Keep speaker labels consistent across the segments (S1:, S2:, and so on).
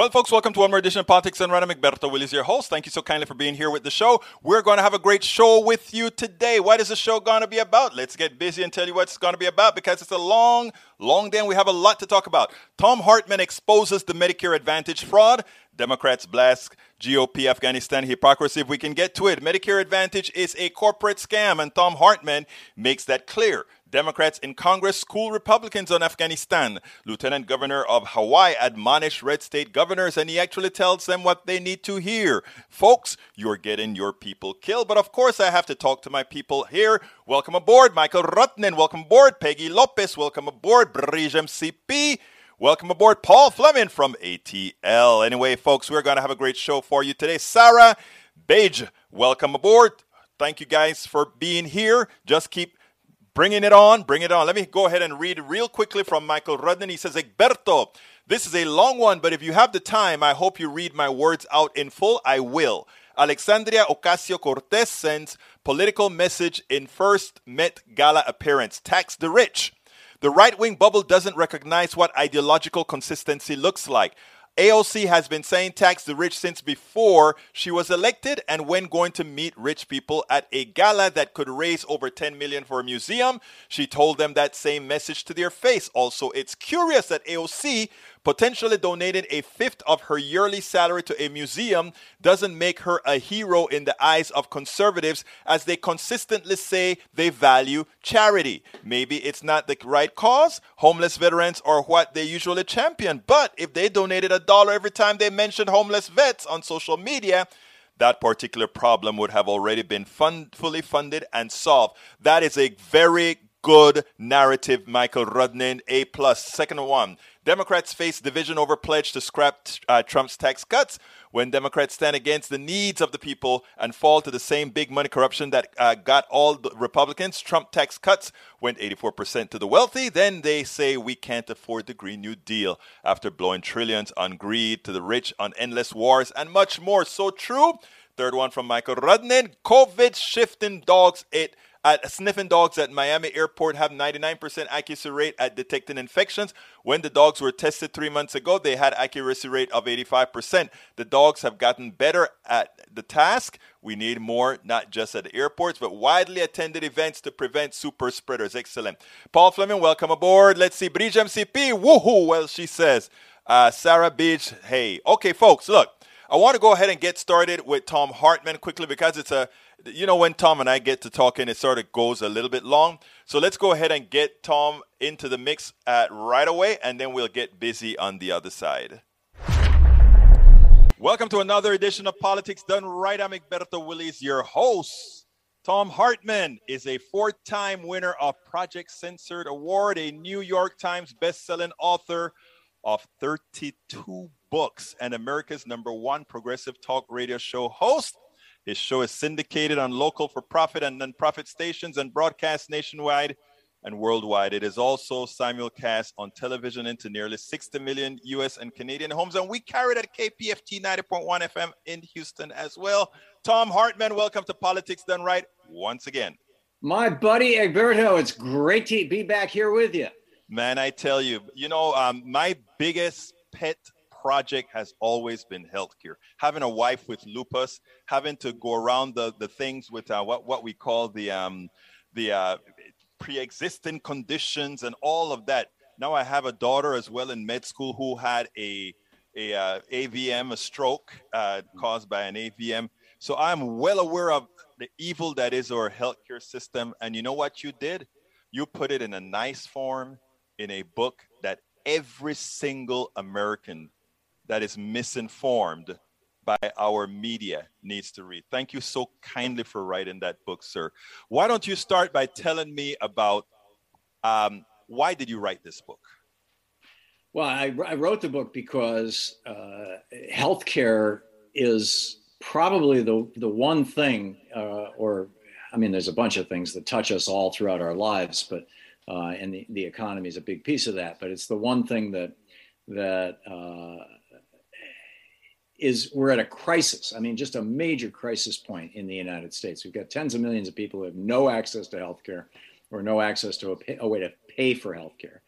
S1: Well, folks, welcome to one more edition of Politics and. I'm Egberto your host. Thank you so kindly for being here with the show. We're going to have a great show with you today. What is the show going to be about? Let's get busy and tell you what it's going to be about because it's a long, long day and we have a lot to talk about. Thom Hartmann exposes the Medicare Advantage fraud. Democrats blast GOP Afghanistan hypocrisy. If we can get to it, Medicare Advantage is a corporate scam, and Thom Hartmann makes that clear. Democrats in Congress school Republicans on Afghanistan. Lieutenant Governor of Hawaii admonished red state governors, and he actually tells them what they need to hear. Folks, you're getting your people killed. But of course, I have to talk to my people here. Welcome aboard, Michael Rutnin. Welcome aboard, Peggy Lopez. Welcome aboard, Brijem CP. Welcome aboard, Paul Fleming from ATL. Anyway, folks, we're going to have a great show for you today. Sarah Beige, welcome aboard. Thank you guys for being here. Just keep bringing it on, bring it on. Let me go ahead and read real quickly from Michael Rudden. He says, Egberto, this is a long one, but if you have the time, I hope you read my words out in full. I will. Alexandria Ocasio Cortez sends political message in first Met Gala appearance tax the rich. The right wing bubble doesn't recognize what ideological consistency looks like. AOC has been saying tax the rich since before she was elected and when going to meet rich people at a gala that could raise over 10 million for a museum, she told them that same message to their face. Also, it's curious that AOC potentially donating a fifth of her yearly salary to a museum doesn't make her a hero in the eyes of conservatives as they consistently say they value charity. Maybe it's not the right cause, homeless veterans are what they usually champion, but if they donated a dollar every time they mentioned homeless vets on social media, that particular problem would have already been fund, fully funded and solved. That is a very good narrative, Michael Rudnin. A plus. Second one, Democrats face division over pledge to scrap uh, Trump's tax cuts. When Democrats stand against the needs of the people and fall to the same big money corruption that uh, got all the Republicans, Trump tax cuts went 84% to the wealthy. Then they say we can't afford the Green New Deal after blowing trillions on greed to the rich, on endless wars, and much more. So true. Third one from Michael Rudnin COVID shifting dogs. It at sniffing dogs at Miami Airport have 99% accuracy rate at detecting infections. When the dogs were tested three months ago, they had accuracy rate of 85%. The dogs have gotten better at the task. We need more, not just at airports, but widely attended events to prevent super spreaders. Excellent. Paul Fleming, welcome aboard. Let's see. Brijem CP, woohoo, well, she says. Uh, Sarah Beach, hey. Okay, folks, look. I want to go ahead and get started with Thom Hartmann quickly because it's a you know, when Tom and I get to talking, it sort of goes a little bit long. So let's go ahead and get Tom into the mix at right away, and then we'll get busy on the other side. Welcome to another edition of Politics Done Right. I'm Egberto Willies, your host. Thom Hartmann is a four time winner of Project Censored Award, a New York Times best-selling author of 32 books, and America's number one progressive talk radio show host his show is syndicated on local for profit and nonprofit stations and broadcast nationwide and worldwide. It is also simulcast on television into nearly 60 million US and Canadian homes. And we carry it at KPFT 90.1 FM in Houston as well. Thom Hartmann, welcome to Politics Done Right once again.
S2: My buddy Egberto, it's great to be back here with you.
S1: Man, I tell you, you know, um, my biggest pet project has always been healthcare. Having a wife with lupus, having to go around the, the things with uh, what, what we call the, um, the uh, pre-existing conditions and all of that. Now I have a daughter as well in med school who had a, a uh, AVM, a stroke uh, caused by an AVM. So I'm well aware of the evil that is our healthcare system. And you know what you did? You put it in a nice form in a book that every single American that is misinformed by our media needs to read. Thank you so kindly for writing that book, sir. Why don't you start by telling me about um, why did you write this book?
S2: Well, I, I wrote the book because uh, healthcare is probably the the one thing, uh, or I mean, there's a bunch of things that touch us all throughout our lives, but uh, and the, the economy is a big piece of that. But it's the one thing that that uh, is we're at a crisis. I mean, just a major crisis point in the United States. We've got tens of millions of people who have no access to health care or no access to a, pay, a way to pay for health care.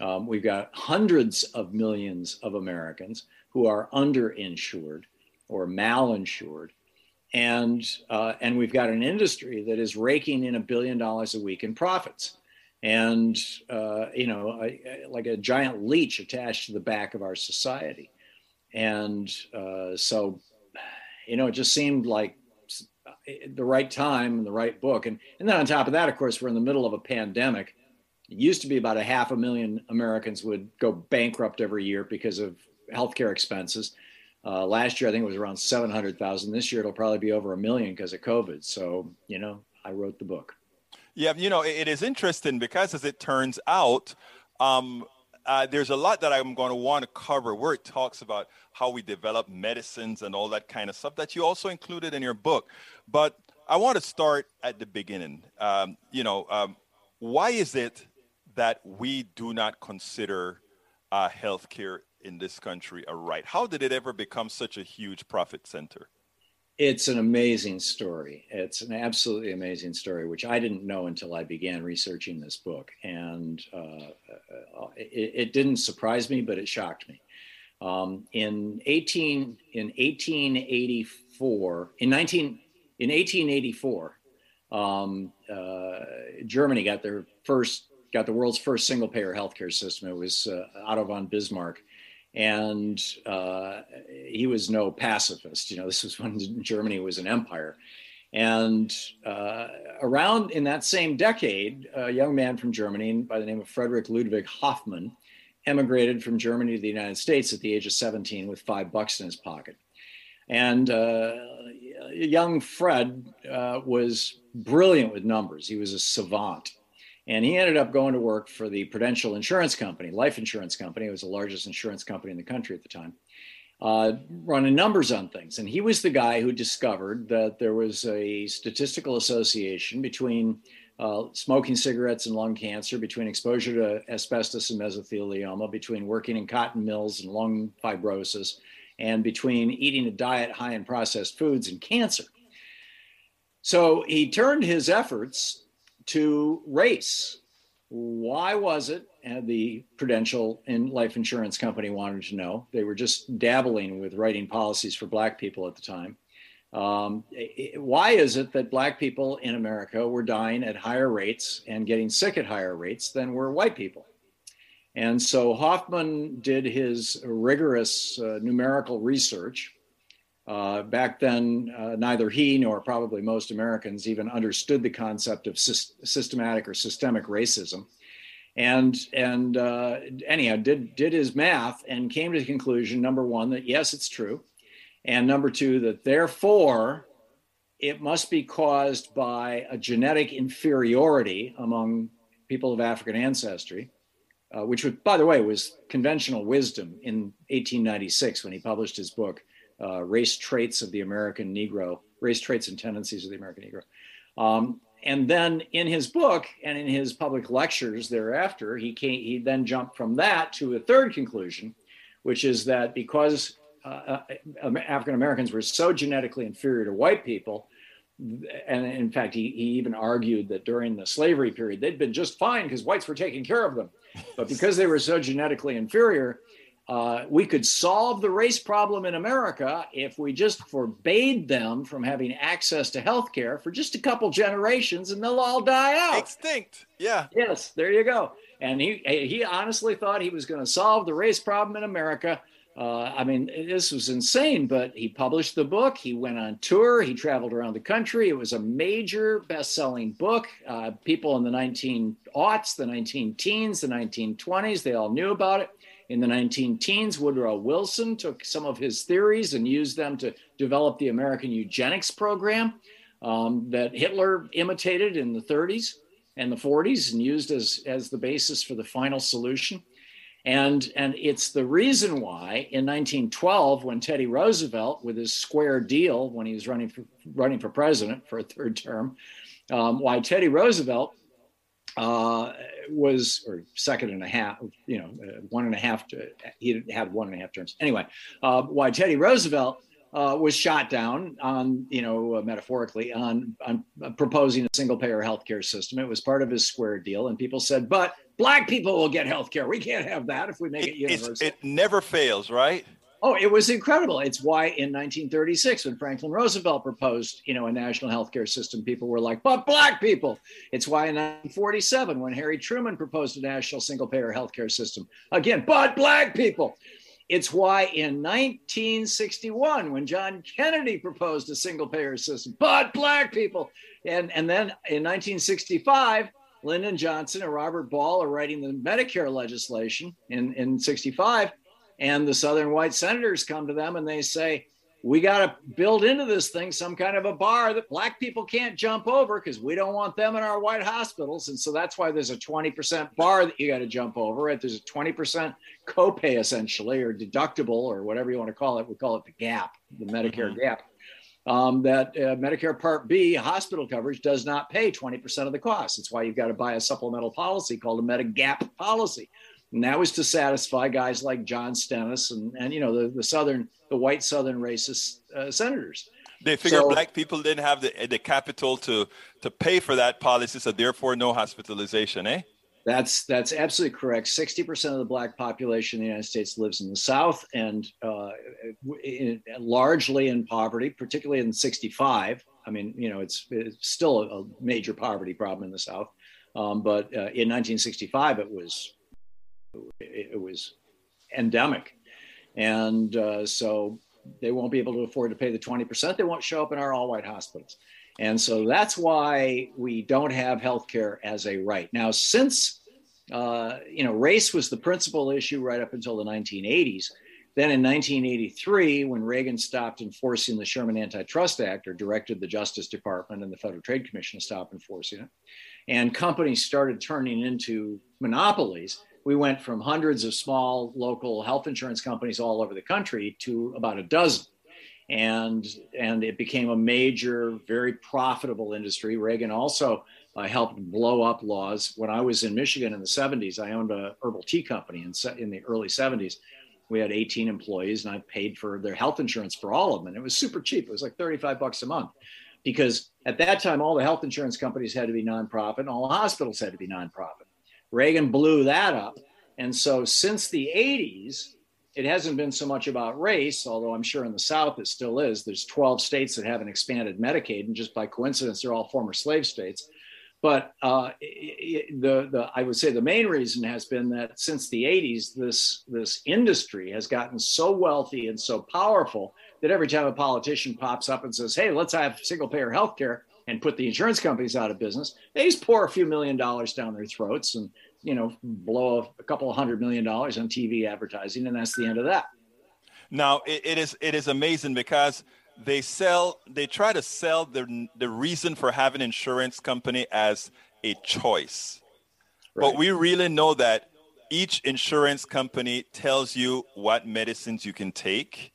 S2: Um, we've got hundreds of millions of Americans who are underinsured or malinsured. And, uh, and we've got an industry that is raking in a billion dollars a week in profits. And, uh, you know, like a giant leech attached to the back of our society. And uh, so, you know, it just seemed like the right time and the right book. And, and then on top of that, of course, we're in the middle of a pandemic. It used to be about a half a million Americans would go bankrupt every year because of healthcare expenses. Uh, last year, I think it was around 700,000. This year, it'll probably be over a million because of COVID. So, you know, I wrote the book.
S1: Yeah, you know, it is interesting because as it turns out, um, uh, there's a lot that I'm going to want to cover where it talks about how we develop medicines and all that kind of stuff that you also included in your book. But I want to start at the beginning. Um, you know, um, why is it that we do not consider uh, healthcare in this country a right? How did it ever become such a huge profit center?
S2: It's an amazing story. It's an absolutely amazing story, which I didn't know until I began researching this book. And uh, uh it, it, didn't surprise me, but it shocked me. Um, in 18 in 1884 in 19 in 1884 um, uh, Germany got their first got the world's first single payer healthcare system. It was uh, Otto von Bismarck, and uh, he was no pacifist. You know, this was when Germany was an empire. And uh, around in that same decade, a young man from Germany by the name of Frederick Ludwig Hoffman emigrated from Germany to the United States at the age of 17 with five bucks in his pocket. And uh, young Fred uh, was brilliant with numbers. He was a savant. And he ended up going to work for the Prudential Insurance Company, life insurance company. It was the largest insurance company in the country at the time, uh, running numbers on things. And he was the guy who discovered that there was a statistical association between uh, smoking cigarettes and lung cancer, between exposure to asbestos and mesothelioma, between working in cotton mills and lung fibrosis, and between eating a diet high in processed foods and cancer. So he turned his efforts to race. Why was it? And the Prudential and life insurance company wanted to know. They were just dabbling with writing policies for Black people at the time. Um, why is it that Black people in America were dying at higher rates and getting sick at higher rates than were white people? And so Hoffman did his rigorous uh, numerical research uh, back then, uh, neither he nor probably most Americans even understood the concept of sy- systematic or systemic racism. And and uh, anyhow, did did his math and came to the conclusion: number one, that yes, it's true, and number two, that therefore it must be caused by a genetic inferiority among people of African ancestry, uh, which, was, by the way, was conventional wisdom in 1896 when he published his book uh, race traits of the American Negro, race traits and tendencies of the American Negro. Um, and then in his book and in his public lectures thereafter, he came, he then jumped from that to a third conclusion, which is that because uh, uh African Americans were so genetically inferior to white people, and in fact, he, he even argued that during the slavery period, they'd been just fine because whites were taking care of them. But because they were so genetically inferior, uh, we could solve the race problem in America if we just forbade them from having access to health care for just a couple generations and they'll all die out.
S1: Extinct. Yeah.
S2: Yes, there you go. And he, he honestly thought he was going to solve the race problem in America. Uh, I mean, this was insane, but he published the book. He went on tour. He traveled around the country. It was a major best selling book. Uh, people in the 19 aughts, the 19 teens, the 1920s, they all knew about it. In the 19 teens, Woodrow Wilson took some of his theories and used them to develop the American eugenics program um, that Hitler imitated in the 30s and the 40s and used as, as the basis for the final solution. And, and it's the reason why in 1912, when Teddy Roosevelt, with his square deal when he was running for, running for president for a third term, um, why Teddy Roosevelt uh, was or second and a half, you know, uh, one and a half. To, he had one and a half terms. Anyway, uh, why Teddy Roosevelt uh, was shot down on, you know, uh, metaphorically on, on proposing a single payer healthcare system. It was part of his square deal, and people said, but Black people will get health care. We can't have that if we make it, it universal.
S1: It never fails, right?
S2: Oh, it was incredible. It's why in 1936, when Franklin Roosevelt proposed, you know, a national healthcare system, people were like, "But black people." It's why in 1947, when Harry Truman proposed a national single-payer healthcare system, again, but black people. It's why in 1961, when John Kennedy proposed a single-payer system, but black people, and and then in 1965, Lyndon Johnson and Robert Ball are writing the Medicare legislation in in 65 and the Southern white senators come to them and they say, we got to build into this thing some kind of a bar that black people can't jump over because we don't want them in our white hospitals. And so that's why there's a 20% bar that you got to jump over. Right? There's a 20% copay essentially, or deductible, or whatever you want to call it. We call it the gap, the Medicare mm-hmm. gap. Um, that uh, Medicare Part B hospital coverage does not pay 20% of the cost. It's why you've got to buy a supplemental policy called a Medigap policy. And that was to satisfy guys like John Stennis and, and you know, the, the Southern, the white Southern racist uh, senators.
S1: They figured so, black people didn't have the, the capital to, to pay for that policy, so therefore no hospitalization, eh?
S2: That's that's absolutely correct. Sixty percent of the black population in the United States lives in the South, and uh, in, largely in poverty, particularly in '65. I mean, you know, it's, it's still a, a, major poverty problem in the South, um, but uh, in 1965 it was it, it was endemic. And uh, so they won't be able to afford to pay the 20%. They won't show up in our all white hospitals. And so that's why we don't have healthcare as a right. Now, since uh, you know, race was the principal issue right up until the 1980s. Then in 1983, when Reagan stopped enforcing the Sherman Antitrust Act or directed the Justice Department and the Federal Trade Commission to stop enforcing it, and companies started turning into monopolies, we went from hundreds of small local health insurance companies all over the country to about a dozen. And, and it became a major, very profitable industry. Reagan also uh, helped blow up laws. When I was in Michigan in the 70s, I owned a herbal tea company in, in the early 70s. We had 18 employees and I paid for their health insurance for all of them. And it was super cheap. It was like 35 bucks a month because at that time, all the health insurance companies had to be nonprofit and all hospitals had to be nonprofit. Reagan blew that up. And so since the 80s, it hasn't been so much about race, although I'm sure in the South it still is. There's 12 states that have an expanded Medicaid, and just by coincidence, they're all former slave states. But uh, the, the, I would say the main reason has been that since the 80s, this, this industry has gotten so wealthy and so powerful that every time a politician pops up and says, hey, let's have single payer health care and put the insurance companies out of business, they just pour a few million dollars down their throats and you know, blow a couple of hundred million dollars on TV advertising, and that's the end of that.
S1: Now it, it is it is amazing because they sell they try to sell the the reason for having insurance company as a choice, right. but we really know that each insurance company tells you what medicines you can take,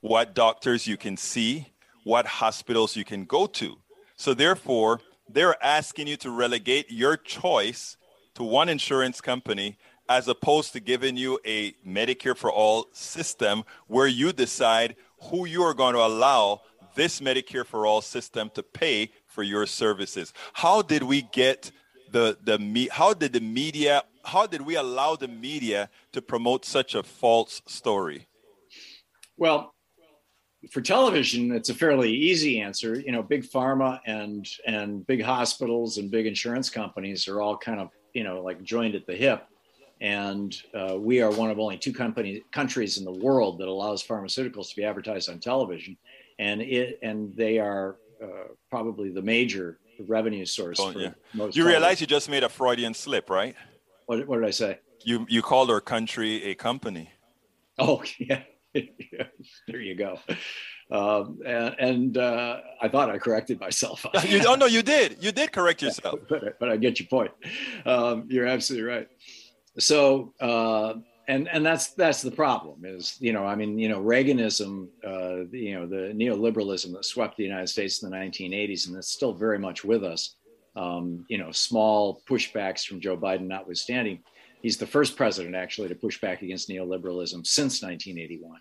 S1: what doctors you can see, what hospitals you can go to. So therefore, they're asking you to relegate your choice to one insurance company as opposed to giving you a Medicare for all system where you decide who you are going to allow this Medicare for all system to pay for your services. How did we get the the me how did the media how did we allow the media to promote such a false story?
S2: Well, for television, it's a fairly easy answer. You know, big pharma and and big hospitals and big insurance companies are all kind of you know, like joined at the hip. And uh, we are one of only two company, countries in the world that allows pharmaceuticals to be advertised on television. And it and they are uh, probably the major revenue source. Oh, yeah.
S1: you realize you just made a Freudian slip, right?
S2: What, what did I say?
S1: You you called our country a company.
S2: Oh yeah, there you go. Um, and, and uh, I thought I corrected myself.
S1: you, oh no, you did. You did correct yourself.
S2: but, but I get your point. Um, you're absolutely right. So, uh, and and that's that's the problem. Is you know, I mean, you know, Reaganism, uh, you know, the neoliberalism that swept the United States in the 1980s, and it's still very much with us. Um, you know, small pushbacks from Joe Biden notwithstanding, he's the first president actually to push back against neoliberalism since 1981.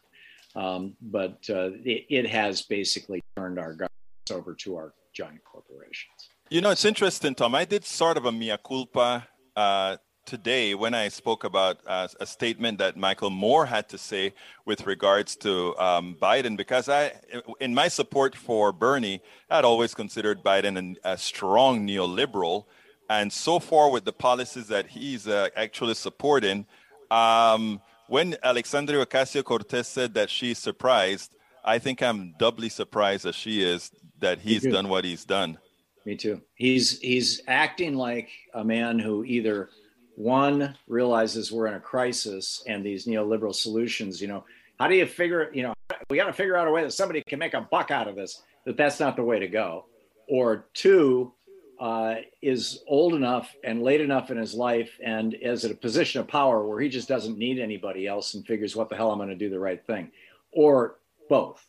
S2: Um, but uh, it, it, has basically turned our governments over to our giant corporations.
S1: You know, it's interesting, Tom. I did sort of a mea culpa uh, today when I spoke about uh, a statement that Michael Moore had to say with regards to um, Biden, because I, in my support for Bernie, I'd always considered Biden a strong neoliberal. And so far, with the policies that he's uh, actually supporting, um, when Alexandria Ocasio Cortez said that she's surprised, I think I'm doubly surprised as she is that he's done what he's done.
S2: Me too. He's he's acting like a man who either one realizes we're in a crisis and these neoliberal solutions, you know, how do you figure, you know, we got to figure out a way that somebody can make a buck out of this, that that's not the way to go. Or two, uh, is old enough and late enough in his life and is at a position of power where he just doesn't need anybody else and figures, what the hell, I'm going to do the right thing. Or both.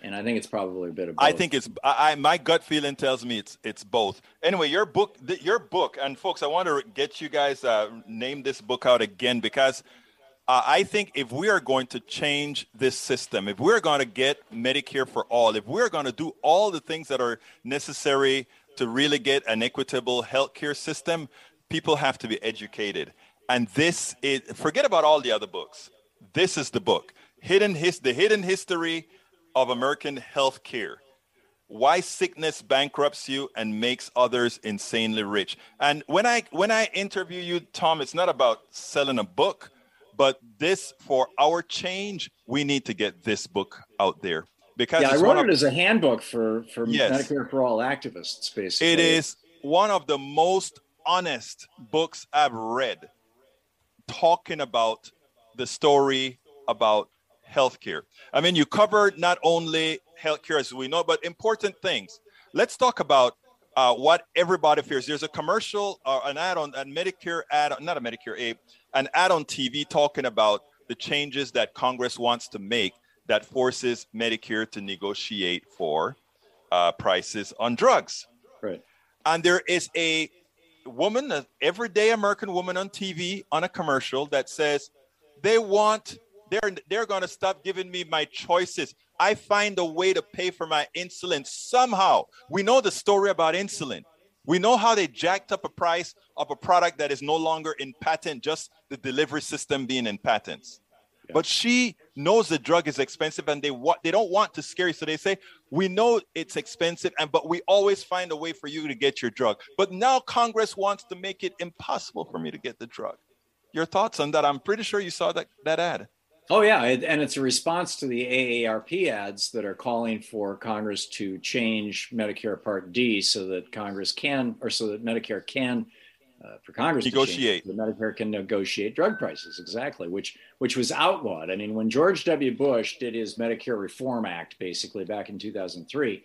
S2: And I think it's probably a bit of both.
S1: I think it's I, my gut feeling tells me it's it's both. Anyway, your book your book and folks, I want to get you guys uh, name this book out again because uh, I think if we are going to change this system, if we're going to get Medicare for all, if we're going to do all the things that are necessary to really get an equitable healthcare system, people have to be educated. And this is forget about all the other books. This is the book. Hidden his the hidden history of American healthcare. Why sickness bankrupts you and makes others insanely rich. And when I when I interview you, Tom, it's not about selling a book, but this for our change, we need to get this book out there
S2: because yeah, I wrote it as a handbook for for yes, Medicare for all activists. Basically,
S1: it is one of the most honest books I've read, talking about the story about healthcare. I mean, you covered not only healthcare as we know, but important things. Let's talk about uh, what everybody fears. There's a commercial, uh, an ad on, a Medicare ad, not a Medicare, a, an ad on TV talking about the changes that Congress wants to make that forces Medicare to negotiate for uh, prices on drugs.
S2: Right.
S1: And there is a woman, an everyday American woman on TV on a commercial that says they want they're they're going to stop giving me my choices. I find a way to pay for my insulin somehow. We know the story about insulin. We know how they jacked up a price of a product that is no longer in patent, just the delivery system being in patents. Yeah. But she knows the drug is expensive and they want they don't want to scare you. So they say, we know it's expensive, and but we always find a way for you to get your drug. But now Congress wants to make it impossible for me to get the drug. Your thoughts on that? I'm pretty sure you saw that, that ad.
S2: Oh yeah, and it's a response to the AARP ads that are calling for Congress to change Medicare Part D so that Congress can, or so that Medicare can, uh, for Congress
S1: negotiate,
S2: to change, the Medicare can negotiate drug prices exactly, which which was outlawed. I mean, when George W. Bush did his Medicare Reform Act, basically back in 2003,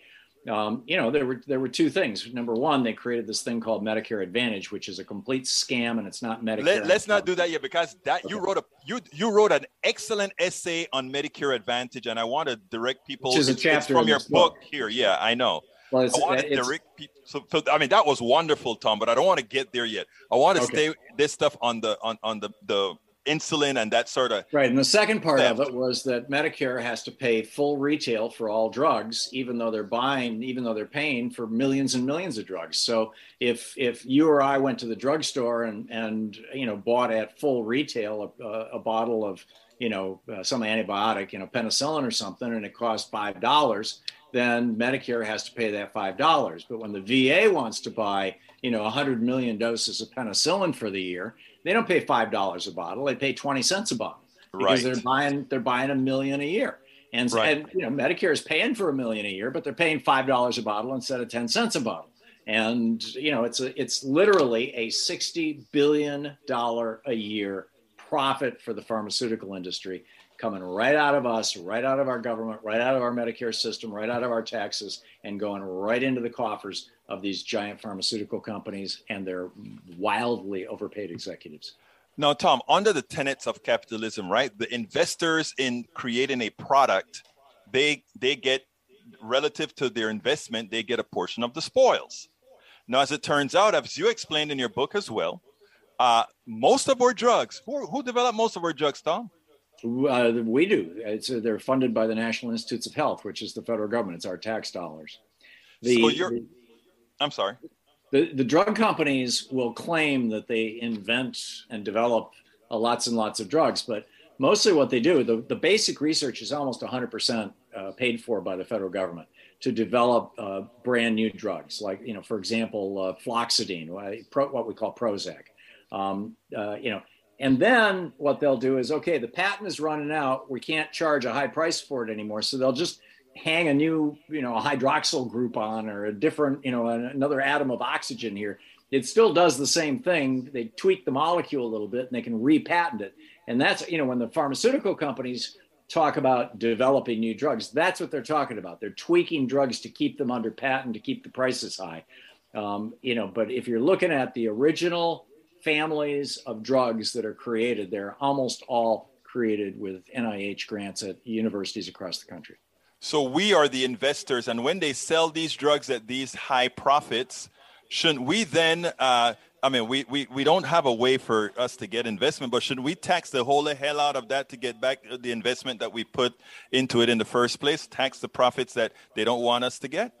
S2: um, you know, there were there were two things. Number one, they created this thing called Medicare Advantage, which is a complete scam, and it's not Medicare.
S1: Let, us not do that yet, because that okay. you wrote a you you wrote an excellent essay on Medicare Advantage, and I want to direct people.
S2: Which is a chapter
S1: from your book. book here. Yeah, I know. Well, I want to direct people. So, so, I mean, that was wonderful, Tom. But I don't want to get there yet. I want to okay. stay this stuff on the on on the the insulin and that sort of
S2: right. And the second part theft. of it was that Medicare has to pay full retail for all drugs, even though they're buying, even though they're paying for millions and millions of drugs. So if if you or I went to the drugstore and and you know bought at full retail a, a bottle of you know uh, some antibiotic, you know penicillin or something, and it cost five dollars, then Medicare has to pay that five dollars. But when the VA wants to buy you know 100 million doses of penicillin for the year they don't pay five dollars a bottle; they pay twenty cents a bottle because right. they're buying they're buying a million a year. And, right. and you know Medicare is paying for a million a year, but they're paying five dollars a bottle instead of ten cents a bottle. And you know it's a, it's literally a sixty billion dollar a year profit for the pharmaceutical industry coming right out of us, right out of our government, right out of our Medicare system, right out of our taxes, and going right into the coffers of these giant pharmaceutical companies and their wildly overpaid executives.
S1: Now, Tom, under the tenets of capitalism, right? The investors in creating a product, they they get relative to their investment, they get a portion of the spoils. Now, as it turns out, as you explained in your book as well, uh, most of our drugs, who, who developed most of our drugs, Tom?
S2: Uh, we do. It's, uh, they're funded by the National Institutes of Health, which is the federal government. It's our tax dollars.
S1: The, so you're, the, I'm sorry.
S2: the, the drug companies will claim that they invent and develop uh, lots and lots of drugs, but mostly what they do, the, the basic research is almost 100% uh, paid for by the federal government to develop uh, brand new drugs, like, you know, for example, uh, fluoxetine, what we call Prozac. Um, uh, you know, and then what they'll do is, okay, the patent is running out. We can't charge a high price for it anymore. So they'll just hang a new, you know, a hydroxyl group on or a different, you know, another atom of oxygen here. It still does the same thing. They tweak the molecule a little bit and they can repatent it. And that's, you know, when the pharmaceutical companies talk about developing new drugs, that's what they're talking about. They're tweaking drugs to keep them under patent, to keep the prices high. Um, you know, but if you're looking at the original families of drugs that are created, they're almost all created with NIH grants at universities across the country.
S1: So we are the investors, and when they sell these drugs at these high profits, shouldn't we then? Uh, I mean, we, we, we don't have a way for us to get investment, but shouldn't we tax the whole hell out of that to get back the investment that we put into it in the first place? Tax the profits that they don't want us to get?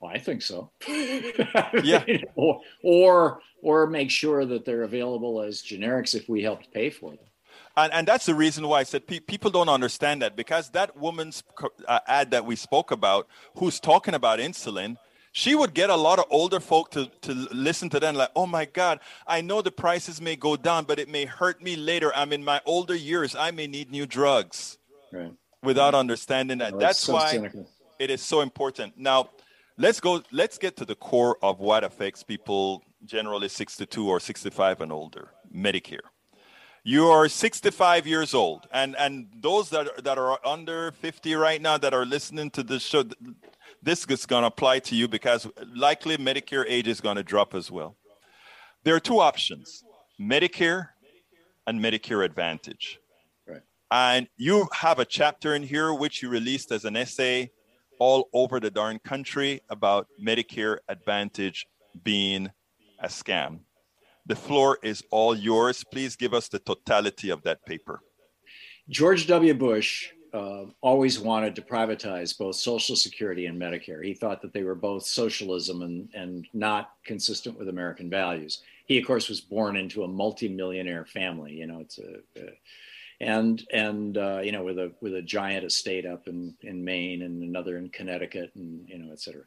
S2: Well, I think so.
S1: yeah.
S2: or, or or make sure that they're available as generics if we helped pay for them.
S1: And, and that's the reason why I said pe- people don't understand that because that woman's uh, ad that we spoke about, who's talking about insulin, she would get a lot of older folk to, to listen to them like, oh my God, I know the prices may go down, but it may hurt me later. I'm in my older years. I may need new drugs.
S2: Right.
S1: Without understanding that. that's so why cynical. it is so important. Now, let's go, let's get to the core of what affects people generally 62 or 65 and older, Medicare. You are 65 years old and and those that are, that are under 50 right now that are listening to this show this is going to apply to you because likely medicare age is going to drop as well. There are two options medicare and medicare advantage.
S2: Right.
S1: And you have a chapter in here which you released as an essay all over the darn country about medicare advantage being a scam the floor is all yours. Please give us the totality of that paper.
S2: George W. Bush uh, always wanted to privatize both Social Security and Medicare. He thought that they were both socialism and, and not consistent with American values. He, of course, was born into a multimillionaire family. You know, it's a, a and and uh, you know with a with a giant estate up in in Maine and another in Connecticut and you know et cetera.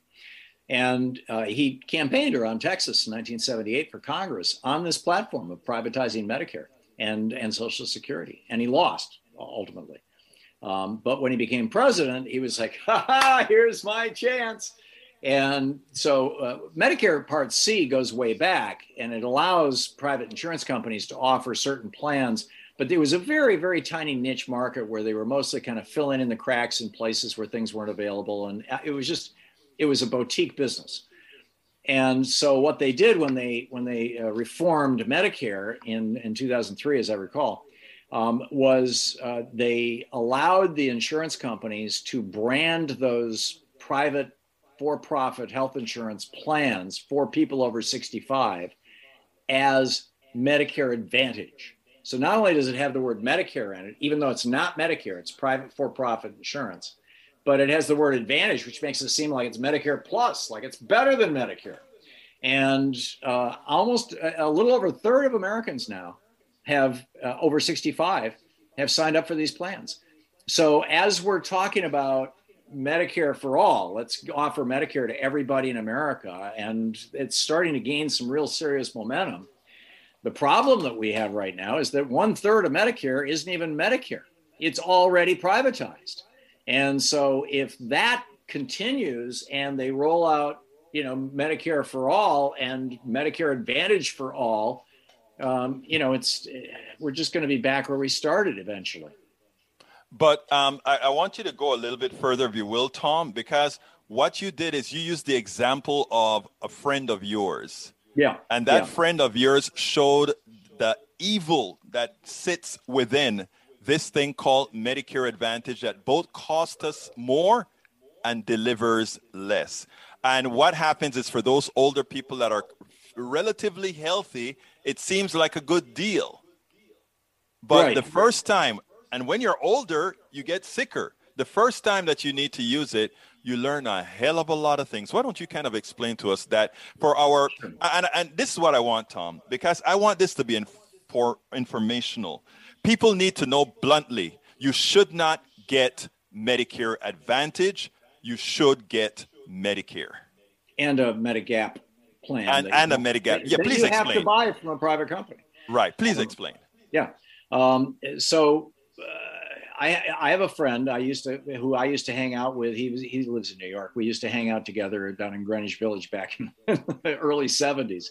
S2: And uh, he campaigned around Texas in 1978 for Congress on this platform of privatizing Medicare and, and Social Security. And he lost ultimately. Um, but when he became president, he was like, ha ha, here's my chance. And so uh, Medicare Part C goes way back and it allows private insurance companies to offer certain plans. But there was a very, very tiny niche market where they were mostly kind of filling in the cracks in places where things weren't available. And uh, it was just, it was a boutique business. And so what they did when they when they uh, reformed Medicare in in 2003, as I recall, um, was uh, they allowed the insurance companies to brand those private for-profit health insurance plans for people over 65 as Medicare Advantage. So not only does it have the word Medicare in it, even though it's not Medicare, it's private for-profit insurance but it has the word advantage, which makes it seem like it's Medicare plus, like it's better than Medicare. And uh, almost a, a, little over a third of Americans now have uh, over 65 have signed up for these plans. So as we're talking about Medicare for all, let's offer Medicare to everybody in America, and it's starting to gain some real serious momentum. The problem that we have right now is that one third of Medicare isn't even Medicare; it's already privatized. And so if that continues and they roll out, you know, Medicare for all and Medicare Advantage for all, um, you know, it's we're just going to be back where we started eventually.
S1: But um, I, I want you to go a little bit further, if you will, Tom, because what you did is you used the example of a friend of yours.
S2: Yeah.
S1: And that
S2: yeah.
S1: friend of yours showed the evil that sits within this thing called Medicare Advantage that both cost us more and delivers less. And what happens is for those older people that are relatively healthy, it seems like a good deal. But right. the first time, and when you're older, you get sicker. the first time that you need to use it, you learn a hell of a lot of things. Why don't you kind of explain to us that for our and, and this is what I want, Tom, because I want this to be in, for informational. People need to know bluntly. You should not get Medicare Advantage. You should get Medicare
S2: and a Medigap plan.
S1: And, and a Medigap. Yeah, please
S2: you
S1: explain.
S2: have to buy it from a private company.
S1: Right. Please um, explain.
S2: Yeah. Um, so uh, I, I have a friend I used to who I used to hang out with. He was he lives in New York. We used to hang out together down in Greenwich Village back in the early '70s,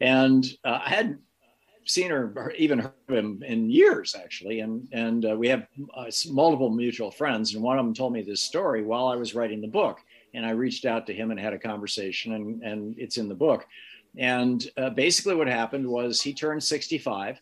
S2: and uh, I hadn't seen her or even heard of him in years actually. And and uh, we have uh, multiple mutual friends. And one of them told me this story while i was writing the book. And i reached out to him and had a conversation and and it's in the book. And uh, basically what happened was he turned 65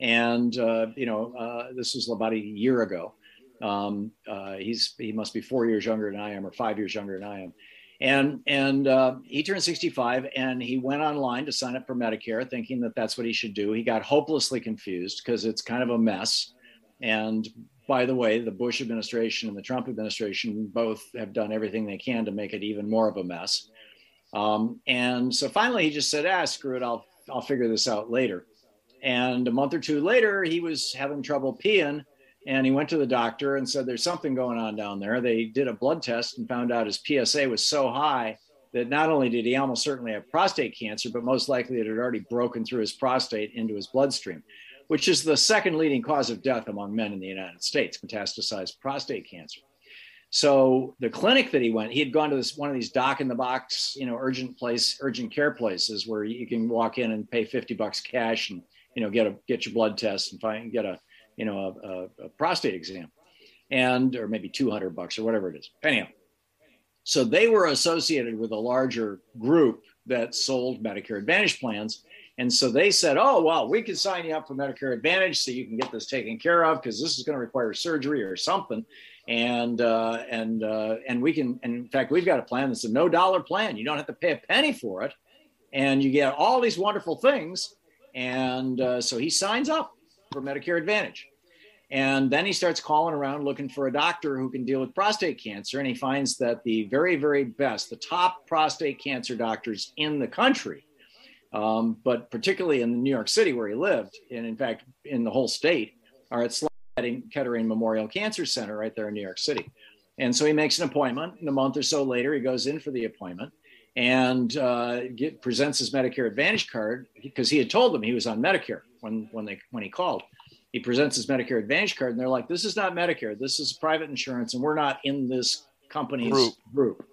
S2: and uh, you know uh, this was about a year ago. Um, uh, he's he must be four years younger than I am, or five years younger than I am. And and uh, he turned 65, and he went online to sign up for Medicare, thinking that that's what he should do. He got hopelessly confused because it's kind of a mess. And by the way, the Bush administration and the Trump administration both have done everything they can to make it even more of a mess. Um, and so finally, he just said, "Ah, screw it. I'll I'll figure this out later." And a month or two later, he was having trouble peeing and he went to the doctor and said, There's something going on down there. They did a blood test and found out his PSA was so high that not only did he almost certainly have prostate cancer, but most likely it had already broken through his prostate into his bloodstream, which is the second leading cause of death among men in the United States, metastasized prostate cancer. So the clinic that he went, he had gone to this one of these doc in the box, you know, urgent place, urgent care places where you can walk in and pay 50 bucks cash and you know, get a get your blood test and find get a you know a, a, a prostate exam, and or maybe two hundred bucks or whatever it is. Anyhow, so they were associated with a larger group that sold Medicare Advantage plans. And so they said, oh, well, we can sign you up for Medicare Advantage so you can get this taken care of because this is going to require surgery or something. And uh, and uh, and we can, and in fact, we've got a plan that's a no dollar plan. You don't have to pay a penny for it. And you get all these wonderful things. And uh, so he signs up for Medicare Advantage. And then he starts calling around looking for a doctor who can deal with prostate cancer. And he finds that the very, very best, the top prostate cancer doctors in the country, um, but particularly in New York City where he lived, and in fact, in the whole state, are at Kettering Memorial Cancer Center right there in New York City. And so he makes an appointment. And a month or so later, he goes in for the appointment and uh, get, presents his Medicare Advantage card because he had told them he was on Medicare when when they when he called. He presents his Medicare Advantage card, and they're like, "This is not Medicare. This is private insurance, and we're not in this company's group." group.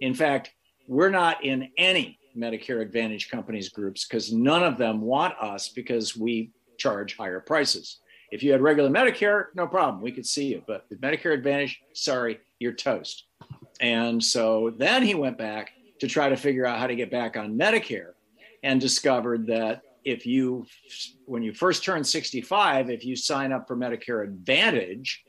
S2: In fact, we're not in any Medicare Advantage companies groups because none of them want us because we charge higher prices. If you had regular Medicare, no problem, we could see you. But with Medicare Advantage, sorry, you're toast. And so then he went back to try to figure out how to get back on Medicare and discovered that if you, when you first turn 65, if you sign up for Medicare Advantage,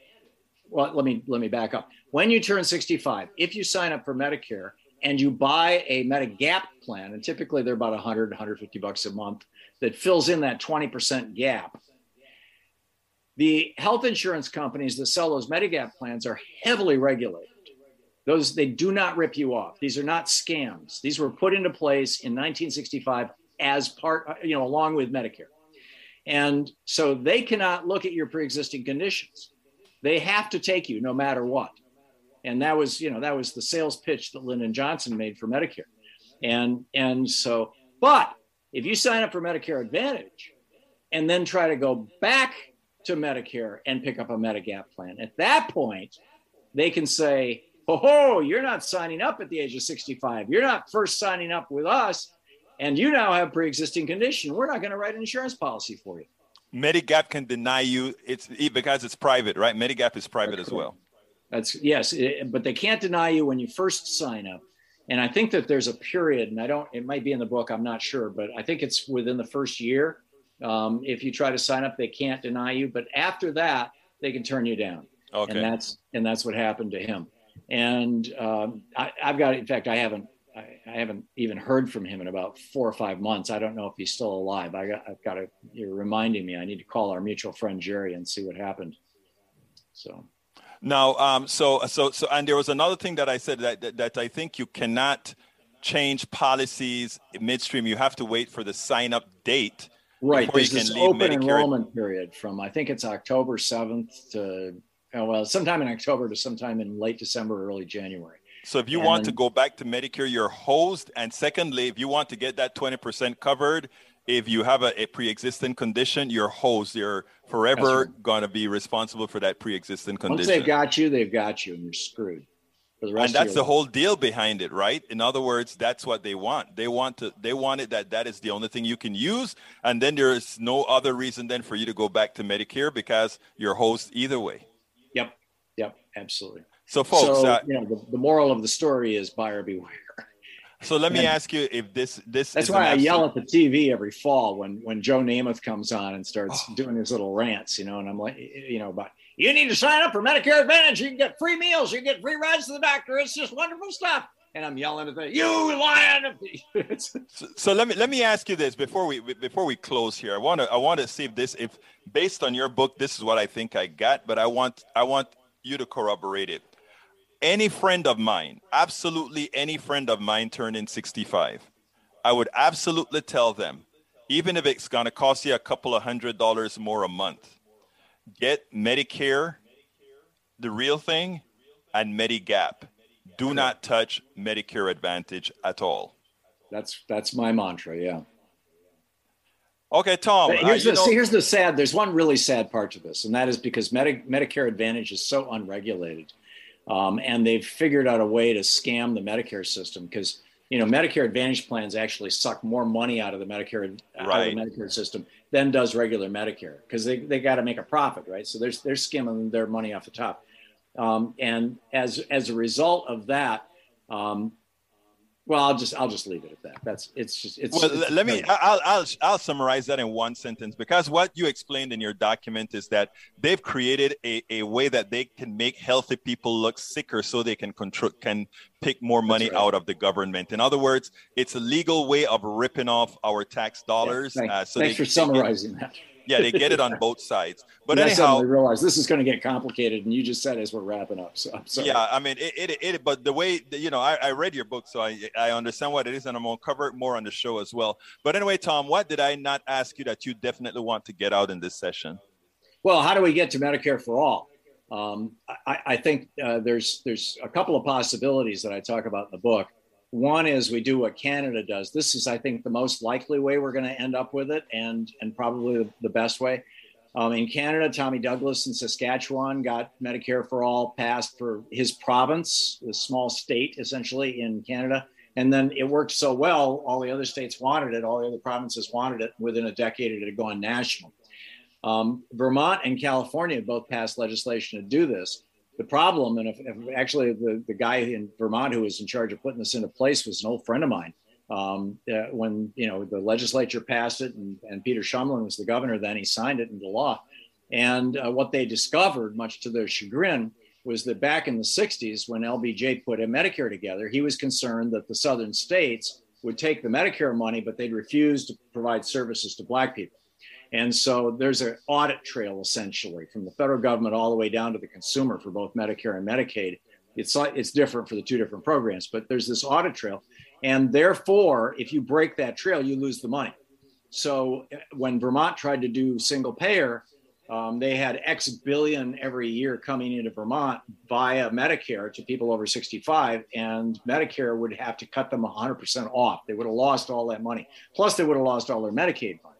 S2: well, let me let me back up. When you turn 65, if you sign up for Medicare and you buy a Medigap plan, and typically they're about 100, 150 bucks a month, that fills in that 20% gap. The health insurance companies that sell those Medigap plans are heavily regulated. Those they do not rip you off. These are not scams. These were put into place in 1965 as part, you know, along with Medicare. And so they cannot look at your pre-existing conditions. They have to take you no matter what. And that was, you know, that was the sales pitch that Lyndon Johnson made for Medicare. And and so, but if you sign up for Medicare Advantage and then try to go back to Medicare and pick up a Medigap plan, at that point, they can say, oh, you're not signing up at the age of 65. You're not first signing up with us, and you now have pre-existing condition. We're not going to write an insurance policy for you.
S1: Medigap can deny you it's because it's private, right? Medigap is private That's as well.
S2: That's yes, it, but they can't deny you when you first sign up. And I think that there's a period, and I don't. It might be in the book. I'm not sure, but I think it's within the first year. Um, if you try to sign up, they can't deny you. But after that, they can turn you down. Okay. And that's and that's what happened to him. And um, I, have got, in fact, I haven't, I, I, haven't even heard from him in about four or five months. I don't know if he's still alive. I got, I've got to, you're reminding me, I need to call our mutual friend Jerry and see what happened. So.
S1: Now, um, so so so, and there was another thing that I said that, that that I think you cannot change policies midstream. You have to wait for the sign up date.
S2: Right. There's this open Medicare. enrollment period from I think it's October 7th to oh, well, sometime in October to sometime in late December, early January.
S1: So if you and, want to go back to Medicare, you're hosed. And secondly, if you want to get that 20% covered, if you have a, a pre-existing condition, you're hosed. You're forever right. going to be responsible for that pre-existing condition.
S2: Once they've got you, they've got you, and you're screwed
S1: and that's the whole deal behind it right in other words that's what they want they want to they want it that that is the only thing you can use and then there is no other reason then for you to go back to medicare because you're host either way
S2: absolutely
S1: so folks so,
S2: uh, you know the, the, moral of the story is buyer beware
S1: so let me and ask you if this this
S2: that's why i yell at the tv every fall when when joe namath comes on and starts oh. doing his little rants you know and i'm like you know but you need to sign up for Medicare Advantage. You can get free meals. You can get free rides to the doctor. It's just wonderful stuff. And I'm yelling at the you lying.
S1: so, so let me let me ask you this before we before we close here. I want to I want to see if this if based on your book this is what I think I got, but I want I want you to corroborate it. Any friend of mine, absolutely any friend of mine turning 65, I would absolutely tell them, even if it's going to cost you a couple of hundred dollars more a month, get Medicare, the real thing, and Medigap. Do not touch Medicare Advantage at all.
S2: That's that's my mantra. Yeah.
S1: Okay, Tom.
S2: Here's, uh, the, know- here's the sad. There's one really sad part to this, and that is because Medi- Medicare Advantage is so unregulated, um, and they've figured out a way to scam the Medicare system because you know Medicare Advantage plans actually suck more money out of the Medicare right. out of the Medicare system than does regular Medicare because they, they got to make a profit, right? So they're, they're skimming their money off the top. Um, and as, as a result of that, um, well, I'll just I'll just leave it at that. That's it's just it's.
S1: Well,
S2: it's,
S1: let me. I'll, I'll I'll summarize that in one sentence because what you explained in your document is that they've created a, a way that they can make healthy people look sicker so they can control can pick more money right. out of the government. In other words, it's a legal way of ripping off our tax dollars.
S2: Yeah, uh, so thanks for summarizing that
S1: yeah, they get it on both sides. But
S2: and
S1: anyhow, I
S2: suddenly realized this is going to get complicated, and you just said as we're wrapping up. So I'm sorry.
S1: Yeah, I mean, it, it, it but the way you know, I, I read your book, so I I understand what it is, and I'm going to cover it more on the show as well. But anyway, Tom, what did I not ask you that you definitely want to get out in this session?
S2: Well, how do we get to Medicare for all? Um, I, I, think uh, there's there's a couple of possibilities that I talk about in the book. One is we do what Canada does. This is, I think, the most likely way we're going to end up with it, and and probably the best way. Um, in Canada, Tommy Douglas in Saskatchewan got Medicare for all passed for his province, the small state essentially in Canada. And then it worked so well, all the other states wanted it, all the other provinces wanted it. Within a decade, it had gone national. Um, Vermont and California both passed legislation to do this the problem, and if, if actually the, the guy in Vermont who was in charge of putting this into place was an old friend of mine. Um, uh, when you know the legislature passed it, and, and Peter Shumlin was the governor, then he signed it into law. And uh, what they discovered, much to their chagrin, was that back in the 60s, when LBJ put Medicare together, he was concerned that the southern states would take the Medicare money, but they'd refuse to provide services to Black people. And so there's an audit trail essentially from the federal government all the way down to the consumer for both Medicare and Medicaid. It's it's different for the two different programs, but there's this audit trail. And therefore, if you break that trail, you lose the money. So uh, when Vermont tried to do single payer, um, they had X billion every year coming into Vermont via Medicare to people over 65, and Medicare would have to cut them 100% off. They would have lost all that money. Plus, they would have lost all their Medicaid money.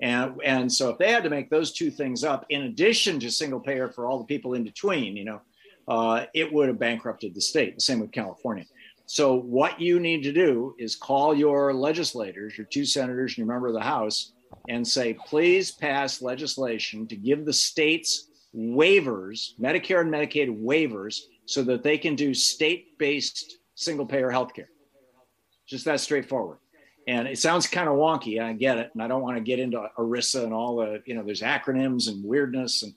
S2: And, and so if they had to make those two things up, in addition to single payer for all the people in between, you know, uh, it would have bankrupted the state. The same with California. So what you need to do is call your legislators, your two senators and your member of the House, and say, please pass legislation to give the states waivers, Medicare and Medicaid waivers, so that they can do state-based single payer healthcare. Just that straightforward. And it sounds kind of wonky. I get it. And I don't want to get into ERISA and all the, you know, there's acronyms and weirdness. And,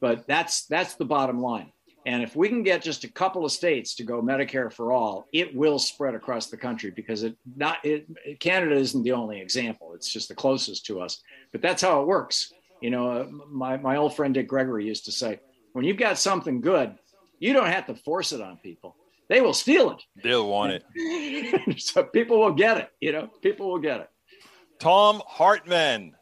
S2: but that's, that's the bottom line. And if we can get just a couple of states to go Medicare for all, it will spread across the country because it not it, Canada isn't the only example. It's just the closest to us. But that's how it works. You know, uh, my my old friend Dick Gregory used to say, when you've got something good, You don't have to force it on people. They will steal it.
S1: They'll want
S2: it. so people will get it. You know, people will get it.
S1: Thom Hartmann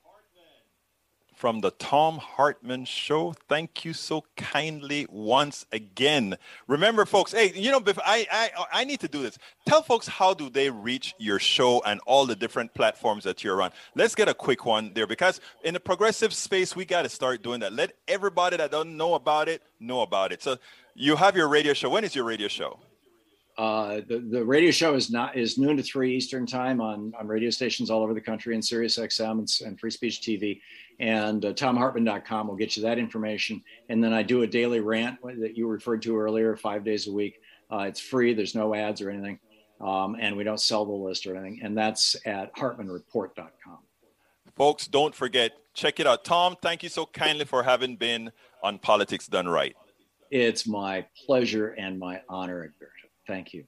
S1: from the Thom Hartmann Show. Thank you so kindly once again. Remember, folks, hey, you know, I, I, I need to do this. Tell folks how do they reach your show and all the different platforms that you're on. Let's get a quick one there because in the progressive space, we got to start doing that. Let everybody that don't know about it know about it. So you have your radio show. When is your radio show?
S2: Uh, the, the radio show is not is noon to three Eastern time on, on radio stations all over the country and Sirius XM and, and Free Speech TV. And uh, ThomHartmann.com will get you that information. And then I do a daily rant that you referred to earlier, five days a week. Uh, it's free. There's no ads or anything, um, and we don't sell the list or anything. And that's at hartmannreport.com.
S1: Folks, don't forget check it out. Tom, thank you so kindly for having been on Politics Done Right.
S2: It's my pleasure and my honor, Egberto. Thank you.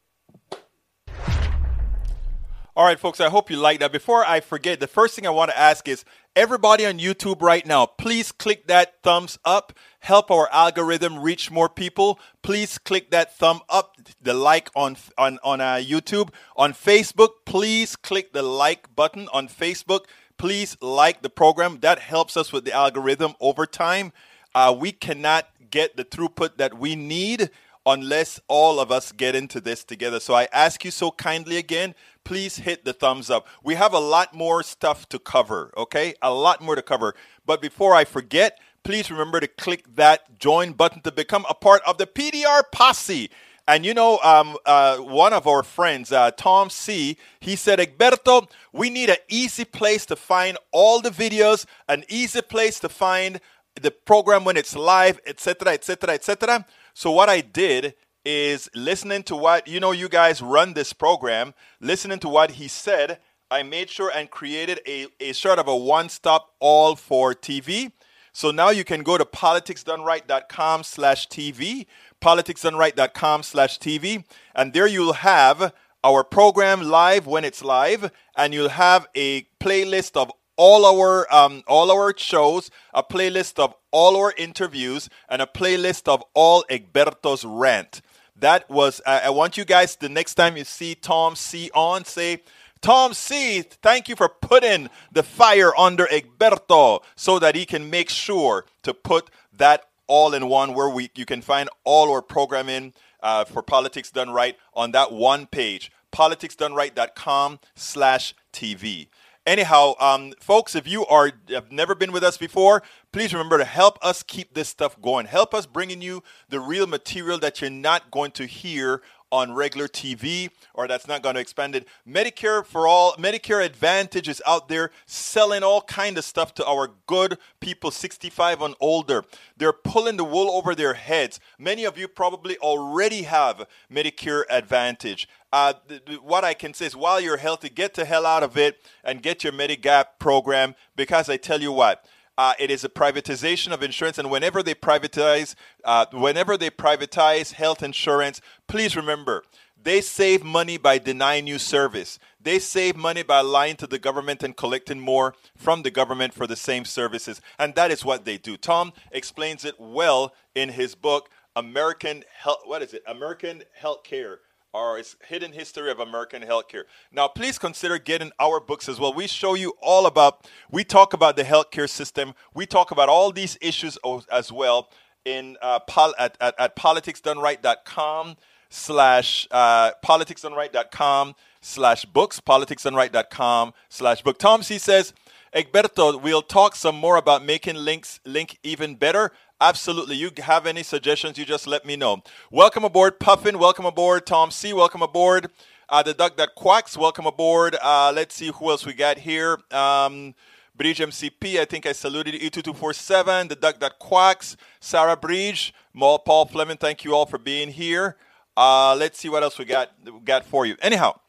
S1: All right, folks, I hope you like that. Before I forget, the first thing I want to ask is everybody on YouTube right now, please click that thumbs up. Help our algorithm reach more people. Please click that thumb up, the like on on on uh, YouTube. On Facebook, please click the like button on Facebook. Please like the program. That helps us with the algorithm over time. Uh, we cannot get the throughput that we need unless all of us get into this together. So I ask you so kindly again, please hit the thumbs up. We have a lot more stuff to cover, okay? A lot more to cover. But before I forget, please remember to click that join button to become a part of the PDR posse. And you know, um, uh, one of our friends, uh, Tom C., he said, Egberto, we need an easy place to find all the videos, an easy place to find the program when it's live, etc., etc., etc. So what I did is listening to what you know you guys run this program, listening to what he said, I made sure and created a, a sort of a one-stop all for TV. So now you can go to politicsdoneright.com slash TV, politicsdoneright.com slash TV, and there you'll have our program live when it's live, and you'll have a playlist of all our um, all our shows, a playlist of all our interviews, and a playlist of all Egberto's rant. That was. Uh, I want you guys the next time you see Tom C on, say. Tom C, thank you for putting the fire under Egberto so that he can make sure to put that all in one where we you can find all our programming uh, for politics done right on that one page politicsdoneright.com slash tv Anyhow, um, folks, if you are have never been with us before, please remember to help us keep this stuff going. Help us bringing you the real material that you're not going to hear on regular TV or that's not going to expand it. Medicare for all, Medicare Advantage is out there selling all kind of stuff to our good people 65 and older. They're pulling the wool over their heads. Many of you probably already have Medicare Advantage. Uh, th- th- what I can say is while you're healthy, get the hell out of it and get your Medigap program because I tell you what, uh, it is a privatization of insurance, and whenever they privatize, uh, whenever they privatize health insurance, please remember they save money by denying you service. They save money by lying to the government and collecting more from the government for the same services, and that is what they do. Tom explains it well in his book, American Health. What is it? American Healthcare or its hidden history of American healthcare. Now, please consider getting our books as well. We show you all about, we talk about the healthcare system. We talk about all these issues as well in uh, pol- at, at, at politicsdoneright.com slash uh, politicsdoneright.com slash books, politicsdoneright.com slash book. Tom C says, Egberto, we'll talk some more about making links link even better. Absolutely. You have any suggestions, you just let me know. Welcome aboard, Puffin. Welcome aboard, Tom C. Welcome aboard. Uh, the duck that quacks, welcome aboard. Uh, let's see who else we got here. Um, Bridge MCP, I think I saluted E2247, the duck that quacks, Sarah Bridge, Paul Fleming, thank you all for being here. Uh, let's see what else we got, we got for you. Anyhow,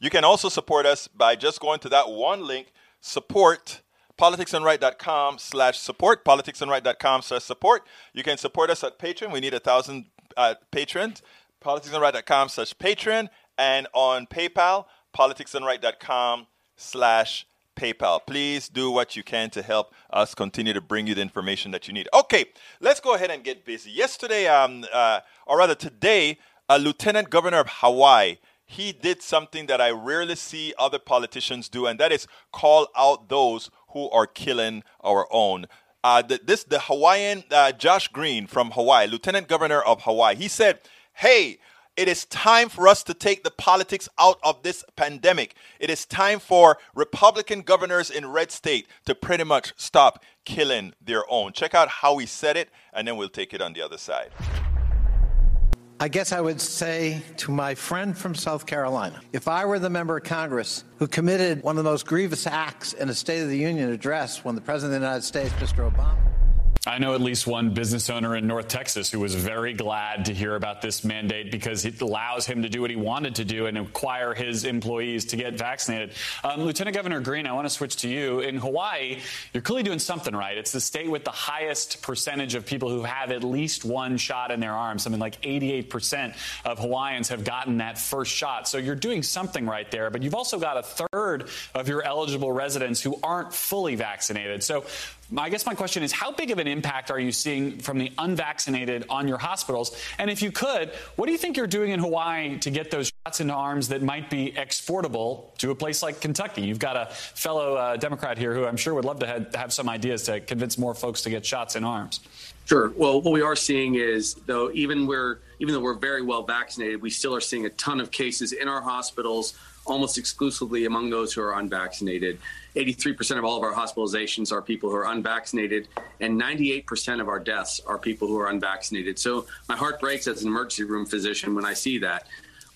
S1: you can also support us by just going to that one link, support politicsdoneright.com slash support, politicsdoneright.com slash support. You can support us at Patreon. We need a thousand uh, patrons. politicsdoneright.com slash Patreon. And on PayPal, politicsdoneright.com slash PayPal. Please do what you can to help us continue to bring you the information that you need. Okay, let's go ahead and get busy. Yesterday, um, uh, or rather today, a lieutenant governor of Hawaii he did something that I rarely see other politicians do, and that is call out those who are killing our own. Uh, the, this the Hawaiian uh, Josh Green from Hawaii, Lieutenant Governor of Hawaii. He said, "Hey, it is time for us to take the politics out of this pandemic. It is time for Republican governors in red state to pretty much stop killing their own. Check out how he said it, and then we'll take it on the other side.
S3: I guess I would say to my friend from South Carolina if I were the member of Congress who committed one of the most grievous acts in a State of the Union address when the President of the United States, Mr. Obama,
S4: I know at least one business owner in North Texas who was very glad to hear about this mandate because it allows him to do what he wanted to do and require his employees to get vaccinated. Um, Lieutenant Governor Green, I want to switch to you. In Hawaii, you're clearly doing something right. It's the state with the highest percentage of people who have at least one shot in their arm. Something like 88% of Hawaiians have gotten that first shot. So you're doing something right there. But you've also got a third of your eligible residents who aren't fully vaccinated. So I guess my question is how big of an impact are you seeing from the unvaccinated on your hospitals? And if you could, what do you think you're doing in Hawaii to get those shots into arms that might be exportable to a place like Kentucky? You've got a fellow uh, Democrat here who I'm sure would love to have, some ideas to convince more folks to get shots in arms.
S5: Sure. Well, what we are seeing is, though, even we're even though we're very well vaccinated, we still are seeing a ton of cases in our hospitals, almost exclusively among those who are unvaccinated. 83% of all of our hospitalizations are people who are unvaccinated, and 98% of our deaths are people who are unvaccinated. So my heart breaks as an emergency room physician when I see that.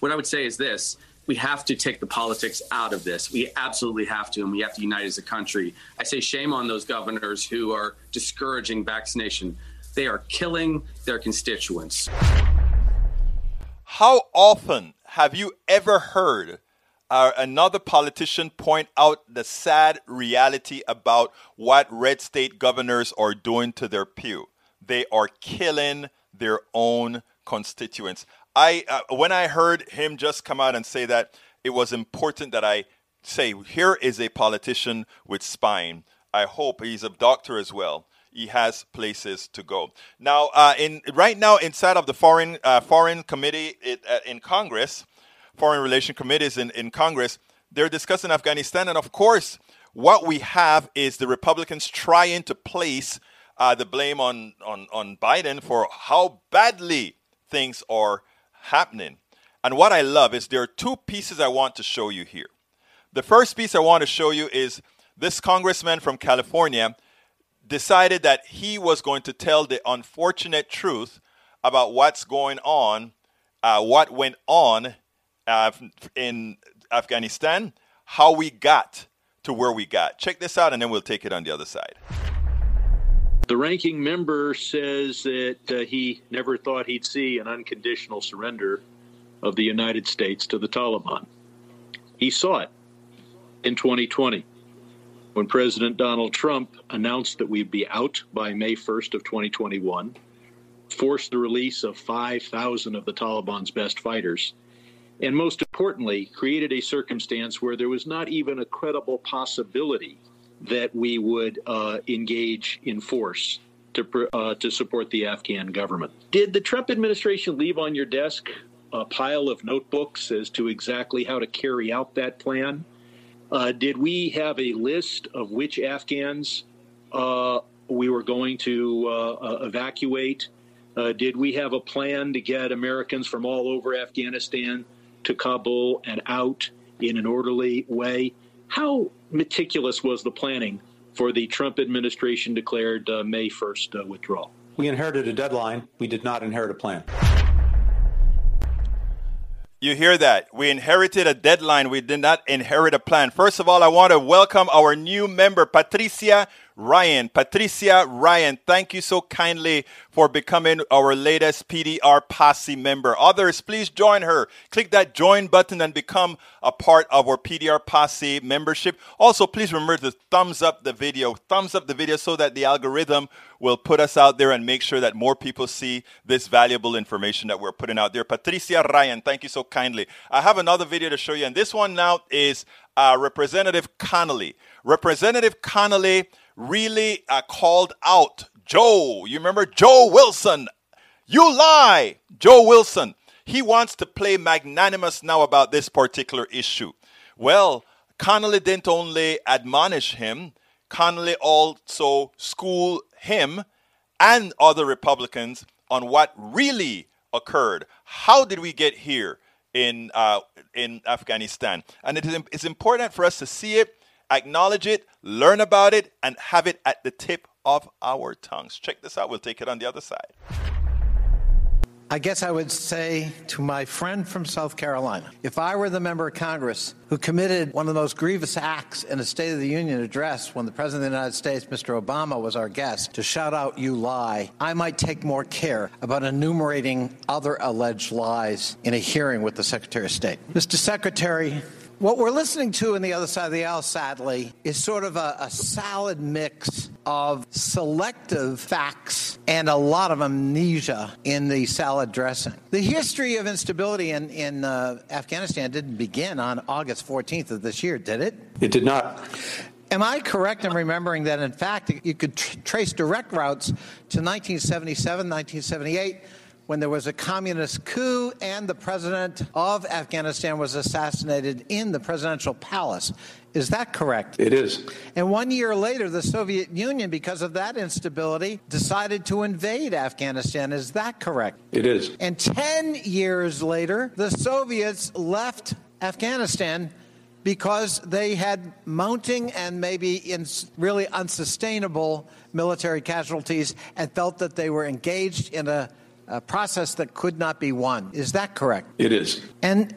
S5: What I would say is this we have to take the politics out of this. We absolutely have to, and we have to unite as a country. I say shame on those governors who are discouraging vaccination. They are killing their constituents.
S1: How often have you ever heard uh, another politician point out the sad reality about what red state governors are doing to their pew. They are killing their own constituents. I uh, when I heard him just come out and say that, it was important that I say here is a politician with spine. I hope he's a doctor as well. He has places to go. Now, uh, in right now inside of the foreign uh, foreign committee it, uh, in Congress, foreign relation committees in, in Congress, they're discussing Afghanistan. And of course, what we have is the Republicans trying to place uh, the blame on, on, on Biden for how badly things are happening. And what I love is there are two pieces I want to show you here. The first piece I want to show you is this congressman from California decided that he was going to tell the unfortunate truth about what's going on, uh, what went on uh, in Afghanistan, how we got to where we got. Check this out, and then we'll take it on the other side.
S6: The ranking member says that uh, he never thought he'd see an unconditional surrender of the United States to the Taliban. He saw it in 2020 when President Donald Trump announced that we'd be out by May 1st of 2021, forced the release of 5,000 of the Taliban's best fighters, and most importantly, created a circumstance where there was not even a credible possibility that we would uh, engage in force to, uh, to support the Afghan government. Did the Trump administration leave on your desk a pile of notebooks as to exactly how to carry out that plan? Uh, did we have a list of which Afghans uh, we were going to uh, uh, evacuate? did we have a plan to get Americans from all over Afghanistan to Kabul and out in an orderly way. How meticulous was the planning for the Trump administration declared uh, May 1st uh, withdrawal?
S7: We inherited a deadline. We did not inherit a plan.
S1: You hear that? We inherited a deadline. We did not inherit a plan. First of all, I want to welcome our new member, Patricia Ryan. Patricia Ryan, thank you so kindly for becoming our latest PDR Posse member. Others, please join her. Click that join button and become a part of our PDR Posse membership. Also, please remember to thumbs up the video. Thumbs up the video so that the algorithm will put us out there and make sure that more people see this valuable information that we're putting out there. Patricia Ryan, thank you so kindly. I have another video to show you, and this one now is uh, Representative Connolly. Representative Connolly really uh, called out Joe. You remember Joe Wilson? You lie, Joe Wilson. He wants to play magnanimous now about this particular issue. Well, Connolly didn't only admonish him, Connolly also schooled him and other Republicans on what really occurred. How did we get here in uh, in Afghanistan? And it is it's important for us to see it acknowledge it, learn about it, and have it at the tip of our tongues. Check this out. We'll take it on the other side.
S3: I guess I would say to my friend from South Carolina if I were the member of Congress who committed one of the most grievous acts in a State of the Union address when the President of the United States, Mr. Obama, was our guest, to shout out, You lie, I might take more care about enumerating other alleged lies in a hearing with the Secretary of State. Mr. Secretary, what we're listening to on the other side of the aisle, sadly, is sort of a, a, salad mix of selective facts and a lot of amnesia in the salad dressing. The history of instability in, in uh, Afghanistan didn't begin on August 14th of this year, did it?
S7: It did not.
S3: Am I correct in remembering that, in fact, you could tr- trace direct routes to 1977, 1978? When there was a communist coup and the president of Afghanistan was assassinated in the presidential palace. Is that correct?
S7: It is.
S3: And one year later, the Soviet Union, because of that instability, decided to invade Afghanistan. Is that correct?
S7: It is.
S3: And 10 years later, the Soviets left Afghanistan because they had mounting and maybe really unsustainable military casualties and felt that they were engaged in a a process that could not be won. Is that correct?
S7: It is.
S3: And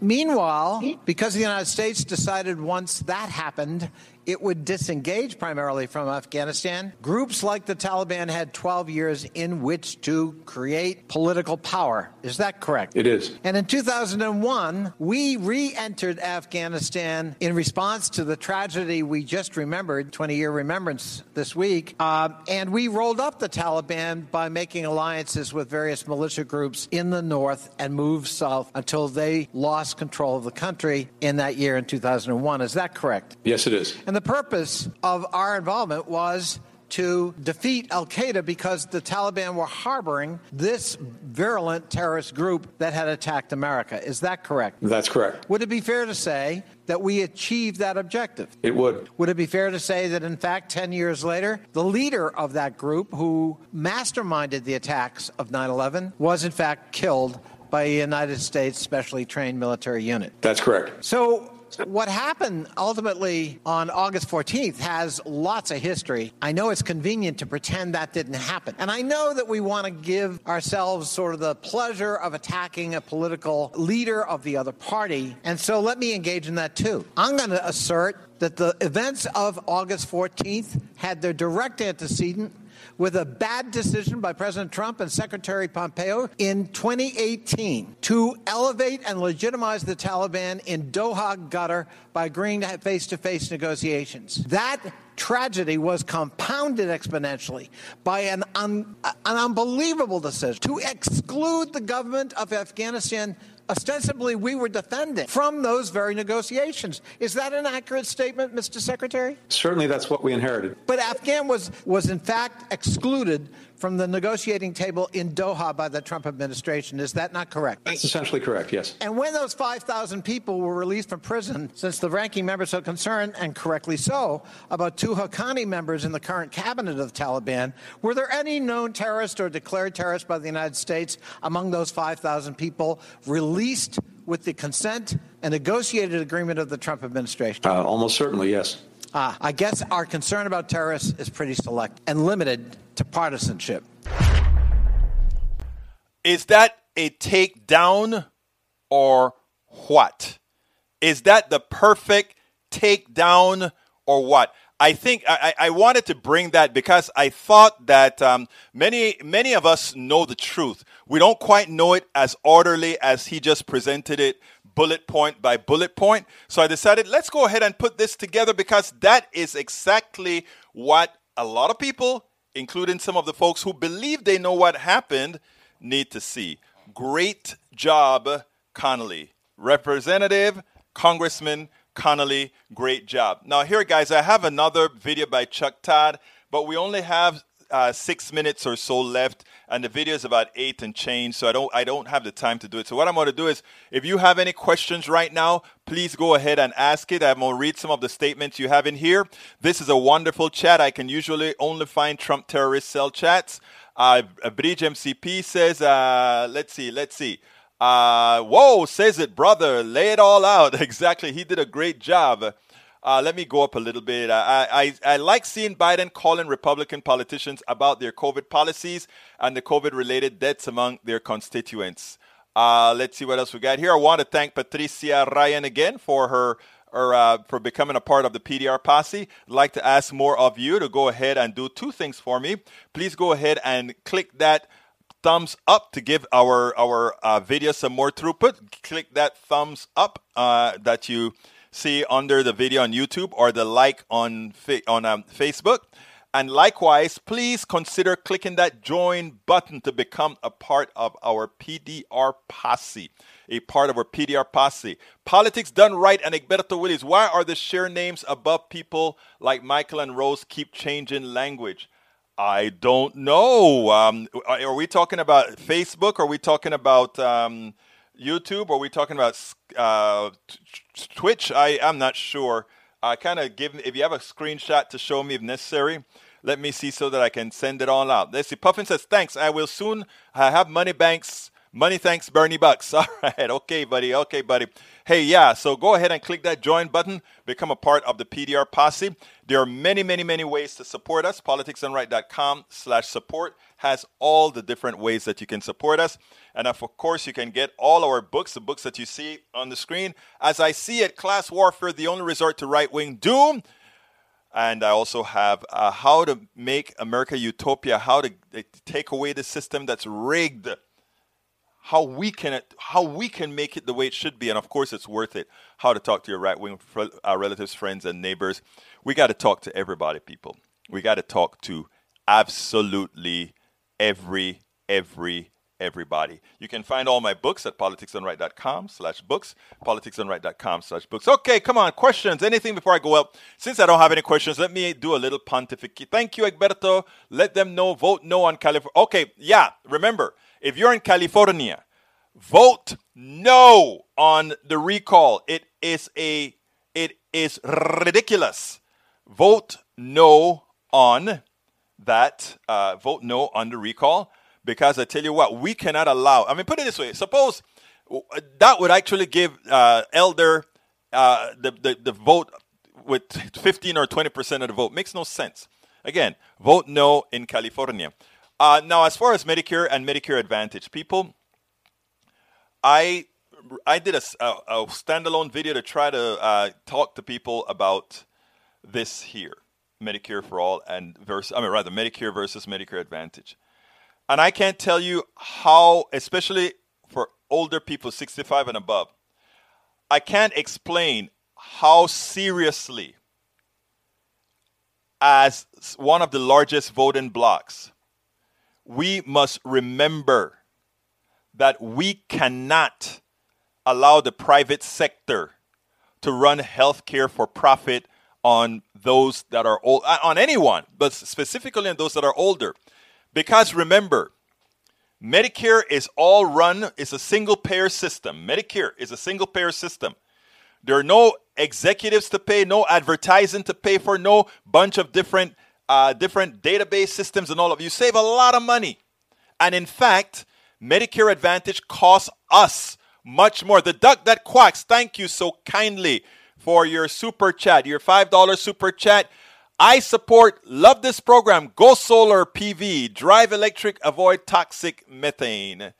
S3: meanwhile, because the United States decided once that happened, it would disengage primarily from Afghanistan. Groups like the Taliban had 12 years in which to create political power. Is that correct?
S7: It is.
S3: And in 2001, we re entered Afghanistan in response to the tragedy we just remembered, 20 year remembrance this week. Uh, and we rolled up the Taliban by making alliances with various militia groups in the north and moved south until they lost control of the country in that year in 2001. Is that correct?
S7: Yes, it is.
S3: And the purpose of our involvement was to defeat Al Qaeda because the Taliban were harboring this virulent terrorist group that had attacked America. Is that correct?
S7: That's correct.
S3: Would it be fair to say that we achieved that objective?
S7: It would.
S3: Would it be fair to say that, in fact, 10 years later, the leader of that group who masterminded the attacks of 9 11 was, in fact, killed by a United States specially trained military unit?
S7: That's correct.
S3: So, what happened ultimately on August 14th has lots of history. I know it's convenient to pretend that didn't happen. And I know that we want to give ourselves sort of the pleasure of attacking a political leader of the other party. And so let me engage in that too. I'm going to assert that the events of August 14th had their direct antecedent with a bad decision by President Trump and Secretary Pompeo in 2018 to elevate and legitimize the Taliban in Doha, Qatar by agreeing to face to face negotiations. That tragedy was compounded exponentially by an, un, an unbelievable decision to exclude the government of Afghanistan ostensibly we were defending from those very negotiations. Is that an accurate statement, Mr. Secretary?
S7: Certainly that's what we inherited.
S3: But Afghan was, was in fact excluded from the negotiating table in Doha by the Trump administration. Is that not correct?
S7: That's essentially correct, yes.
S3: And when those 5,000 people were released from prison, since the ranking member is so concerned, and correctly so, about two Haqqani members in the current cabinet of the Taliban, were there any known terrorists or declared terrorists by the United States among those 5,000 people released with the consent and negotiated agreement of the Trump administration?
S7: Uh, almost certainly, yes.
S3: Uh, I guess our concern about terrorists is pretty select and limited to partisanship.
S1: Is that a takedown or what? Is that the perfect takedown or what? I think I, I wanted to bring that because I thought that um, many many of us know the truth. We don't quite know it as orderly as he just presented it, bullet point by bullet point. So I decided let's go ahead and put this together because that is exactly what a lot of people, including some of the folks who believe they know what happened, need to see. Great job, Connolly, Representative, Congressman. Connolly, great job. Now, here, guys, I have another video by Chuck Todd, but we only have uh, six minutes or so left, and the video is about eight and change, so I don't I don't have the time to do it. So what I'm going to do is, if you have any questions right now, please go ahead and ask it. I'm going to read some of the statements you have in here. This is a wonderful chat. I can usually only find Trump terrorist cell chats. Uh, Bridge MCP says, uh, let's see, let's see. Uh, whoa, says it, brother. Lay it all out. exactly. He did a great job. Uh, let me go up a little bit. I, I, I like seeing Biden calling Republican politicians about their COVID policies and the COVID related deaths among their constituents. Uh, let's see what else we got here. I want to thank Patricia Ryan again for her or uh, for becoming a part of the PDR posse. I'd like to ask more of you to go ahead and do two things for me. Please go ahead and click that thumbs up to give our our uh, video some more throughput. Click that thumbs up uh, that you see under the video on YouTube or the like on fa- on um, Facebook. And likewise, please consider clicking that join button to become a part of our PDR posse. A part of our PDR posse. Politics done right and Egberto Willies. Why are the share names above people like Michael and Rose keep changing language? I don't know. Um, are we talking about Facebook? Are we talking about um, YouTube? Are we talking about uh, Twitch? I am not sure. I kind of give if you have a screenshot to show me if necessary. Let me see so that I can send it all out. Let's see. Puffin says, "Thanks. I will soon have money banks Money thanks, Bernie Bucks. All right. Okay, buddy. Okay, buddy. Hey, yeah. So go ahead and click that join button. Become a part of the PDR posse. There are many, many, many ways to support us. PoliticsDoneRight.com slash support has all the different ways that you can support us. And of course, you can get all our books, the books that you see on the screen. As I see it, Class Warfare, the only resort to right wing doom. And I also have uh, how to make America utopia, how to uh, take away the system that's rigged how we can how we can make it the way it should be, and of course it's worth it. How to talk to your right wing our relatives, friends, and neighbors. We got to talk to everybody, people. We got to talk to absolutely every every everybody. You can find all my books at politicsdoneright.com slash books, politicsdoneright.com slash books. Okay, come on, questions, anything before I go up? Since I don't have any questions, let me do a little pontificate. Thank you, Egberto. Let them know, vote no on California. Okay, yeah, remember, if you're in California, vote no on the recall. It is a it is ridiculous. Vote no on that. Uh, vote no on the recall because I tell you what, we cannot allow. I mean, put it this way: suppose that would actually give uh, Elder uh, the, the the vote with 15 or 20 percent of the vote. Makes no sense. Again, vote no in California. Uh, now, as far as Medicare and Medicare Advantage, people, I I did a, a, a standalone video to try to uh, talk to people about this here, Medicare for all and versus I mean rather Medicare versus Medicare Advantage, and I can't tell you how, especially for older people, 65 and above, I can't explain how seriously, as one of the largest voting blocks, we must remember that we cannot allow the private sector to run healthcare for profit on those that are old, uh, on anyone, but specifically on those that are older. Because remember, Medicare is all run, it's a single payer system. Medicare is a single payer system. There are no executives to pay, no advertising to pay for, no bunch of different uh, different database systems and all of you save a lot of money. And in fact, Medicare Advantage costs us much more. The duck that quacks, thank you so kindly for your super chat, your $5 super chat. I support, love this program. Go solar PV, drive electric, avoid toxic methane,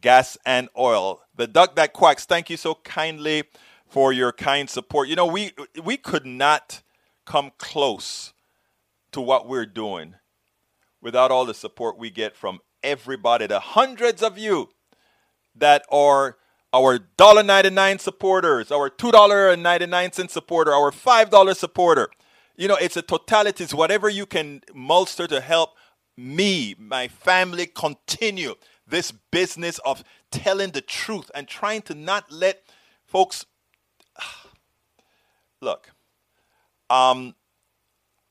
S1: gas, and oil. The duck that quacks, thank you so kindly for your kind support. You know, we we could not come close to what we're doing without all the support we get from everybody, the hundreds of you that are our $1.99 supporters, our $2.99 supporter, our $5 supporter. You know, it's a totality, it's whatever you can muster to help me, my family continue this business of telling the truth and trying to not let folks look. Um,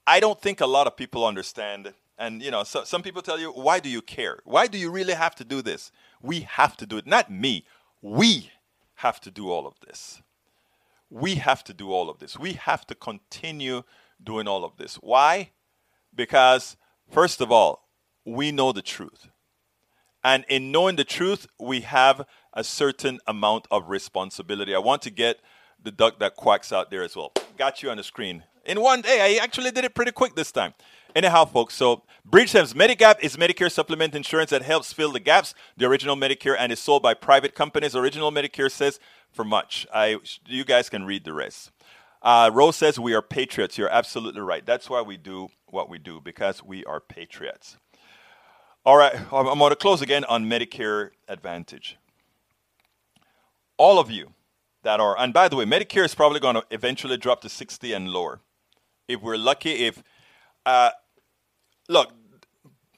S1: I don't think a lot of people understand. And you know, so, some people tell you, "Why do you care? Why do you really have to do this?" We have to do it. Not me. We have to do all of this. We have to do all of this. We have to continue doing all of this. Why? Because first of all, we know the truth. And in knowing the truth, we have a certain amount of responsibility. I want to get the duck that quacks out there as well. Got you on the screen. In one day, I actually did it pretty quick this time. Anyhow, folks, so Bridgestone Medigap is Medicare supplement insurance that helps fill the gaps. The original Medicare and is sold by private companies. Original Medicare says for much. I, you guys can read the rest. Uh, Rose says we are patriots. You're absolutely right. That's why we do what we do because we are patriots. All right, I'm going to close again on Medicare Advantage. All of you that are, and by the way, Medicare is probably going to eventually drop to 60 and lower. If we're lucky, if, uh, look,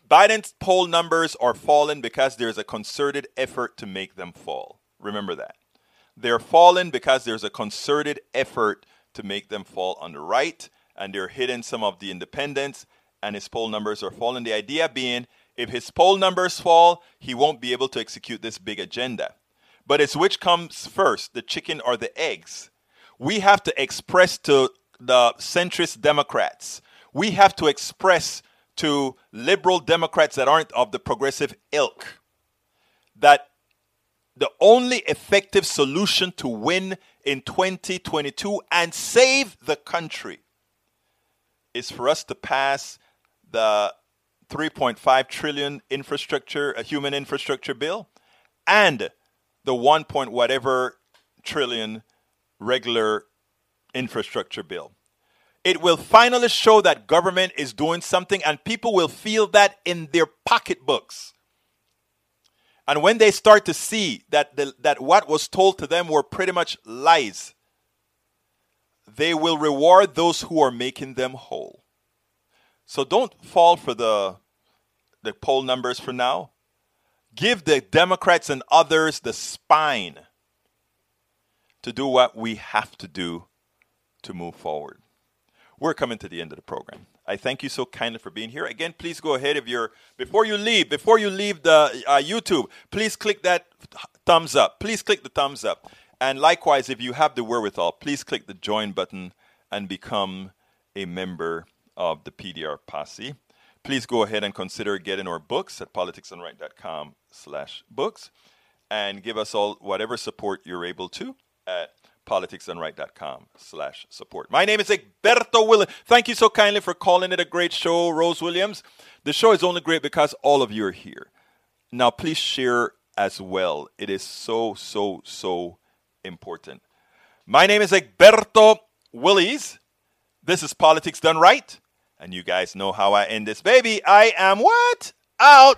S1: Biden's poll numbers are falling because there's a concerted effort to make them fall. Remember that. They're falling because there's a concerted effort to make them fall on the right, and they're hitting some of the independents, and his poll numbers are falling. The idea being, if his poll numbers fall, he won't be able to execute this big agenda. But it's which comes first, the chicken or the eggs? We have to express to the centrist Democrats, we have to express to liberal Democrats that aren't of the progressive ilk that the only effective solution to win in 2022 and save the country is for us to pass the 3.5 trillion infrastructure, a human infrastructure bill, and the 1 point whatever trillion regular infrastructure bill. It will finally show that government is doing something and people will feel that in their pocketbooks. And when they start to see that, the, that what was told to them were pretty much lies, they will reward those who are making them whole. So don't fall for the, the poll numbers for now. Give the Democrats and others the spine to do what we have to do to move forward. We're coming to the end of the program. I thank you so kindly for being here. Again, please go ahead if you're before you leave, before you leave the uh, YouTube, please click that thumbs up. Please click the thumbs up. And likewise, if you have the wherewithal, please click the join button and become a member of the PDR posse. Please go ahead and consider getting our books at politicsdoneright.com slash books and give us all whatever support you're able to at politicsdoneright.com slash support. My name is Egberto Willies. Thank you so kindly for calling it a great show, Rose Williams. The show is only great because all of you are here. Now, please share as well. It is so, so, so important. My name is Egberto Willies. This is Politics Done Right. And you guys know how I end this baby. I am what? Out.